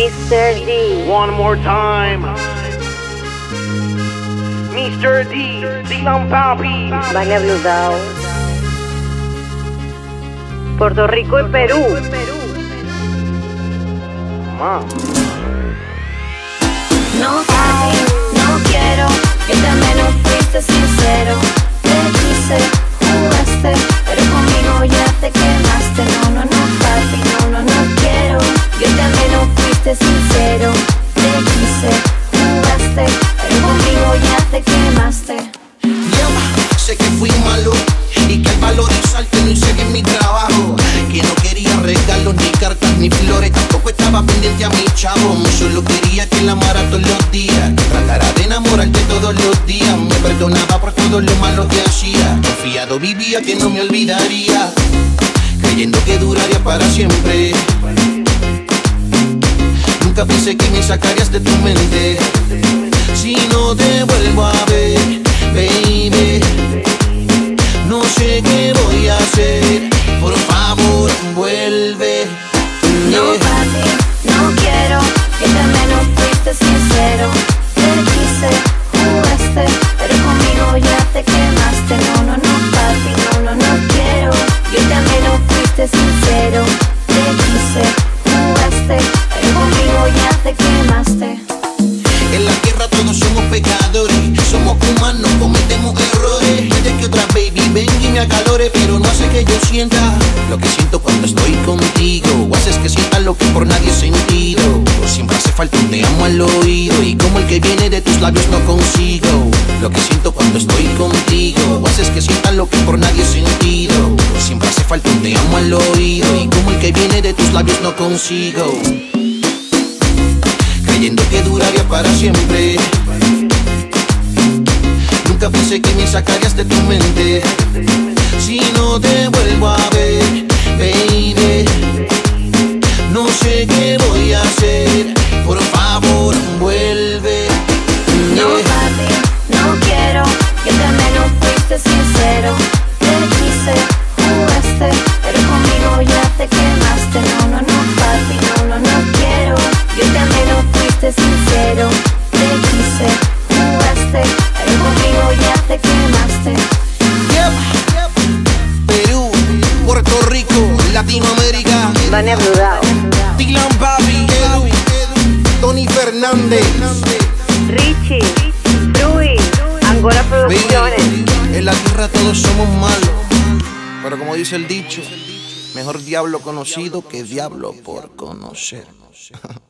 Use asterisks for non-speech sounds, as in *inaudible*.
Mr. D. One more time. Mr. D, Dylan Papi. Vania Blue Dao. Puerto Rico y Perú. Papi, no estaba pendiente a mi chavo. Solo quería que la amara todos los días. Que tratara de enamorarte todos los días. Me perdonaba por todo lo malo que hacía. Confiado vivía que no me olvidaría. Creyendo que duraría para siempre. Nunca pensé que me sacarías de tu mente. Si no te vuelvo a ver, baby. Te quemaste. En la tierra todos somos pecadores, somos humanos, cometemos errores. Puede que otra baby venga y me acalore, pero no hace que yo sienta lo que siento cuando estoy contigo. O haces que sienta lo que por nadie he sentido. Siempre hace falta un te amo al oído y como el que viene de tus labios no consigo. Lo que siento cuando estoy contigo. O haces que sienta lo que por nadie he sentido. Siempre hace falta un te amo al oído y como el que viene de tus labios no consigo creyendo que duraría para siempre. Nunca pensé que me sacarías de tu mente. Si no te vuelvo a ver, baby, no sé qué voy a hacer. Por favor, vuelve. No, Yeah. papi, no quiero que también no fuiste sincero. Te quise, jugaste, pero conmigo ya te quemaste. No, no, no, papi, no, no, no quiero. Yo también no fuiste sincero. Te quise, jugaste, pero conmigo ya te quemaste. Yep. Perú, Puerto Rico, Latinoamérica. Vania Blue Dao. Dylan Babi, Edu, Tony Fernández. Richie. Rui. Angora Producciones. En la tierra todos somos malos. Pero como dice el dicho, mejor diablo conocido que diablo por conocer. *laughs*